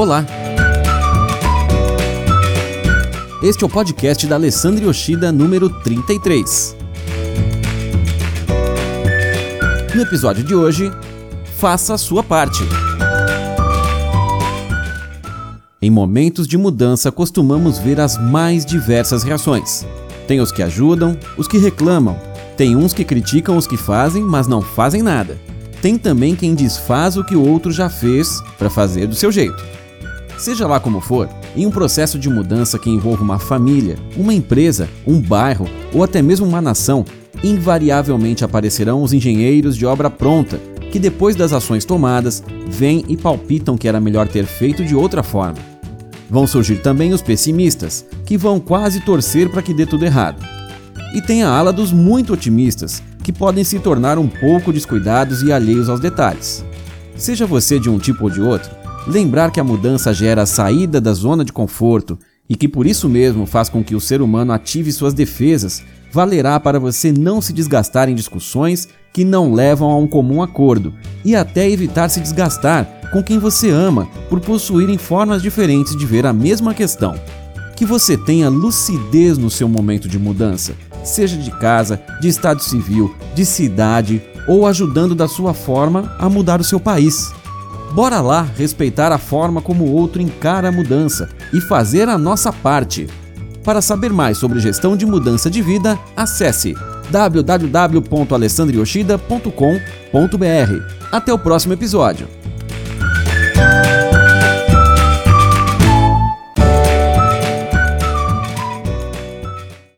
Olá! Este é o podcast da Alessandra Yoshida número 33. No episódio de hoje, faça a sua parte. Em momentos de mudança, costumamos ver as mais diversas reações. Tem os que ajudam, os que reclamam, tem uns que criticam os que fazem, mas não fazem nada. Tem também quem desfaz o que o outro já fez para fazer do seu jeito. Seja lá como for, em um processo de mudança que envolva uma família, uma empresa, um bairro ou até mesmo uma nação, invariavelmente aparecerão os engenheiros de obra pronta, que depois das ações tomadas, vêm e palpitam que era melhor ter feito de outra forma. Vão surgir também os pessimistas, que vão quase torcer para que dê tudo errado. E tem a ala dos muito otimistas, que podem se tornar um pouco descuidados e alheios aos detalhes. Seja você de um tipo ou de outro, Lembrar que a mudança gera a saída da zona de conforto e que por isso mesmo faz com que o ser humano ative suas defesas valerá para você não se desgastar em discussões que não levam a um comum acordo e até evitar se desgastar com quem você ama por possuírem formas diferentes de ver a mesma questão. Que você tenha lucidez no seu momento de mudança, seja de casa, de estado civil, de cidade ou ajudando da sua forma a mudar o seu país. Bora lá respeitar a forma como o outro encara a mudança e fazer a nossa parte. Para saber mais sobre gestão de mudança de vida, acesse www.alessandrioshida.com.br. Até o próximo episódio.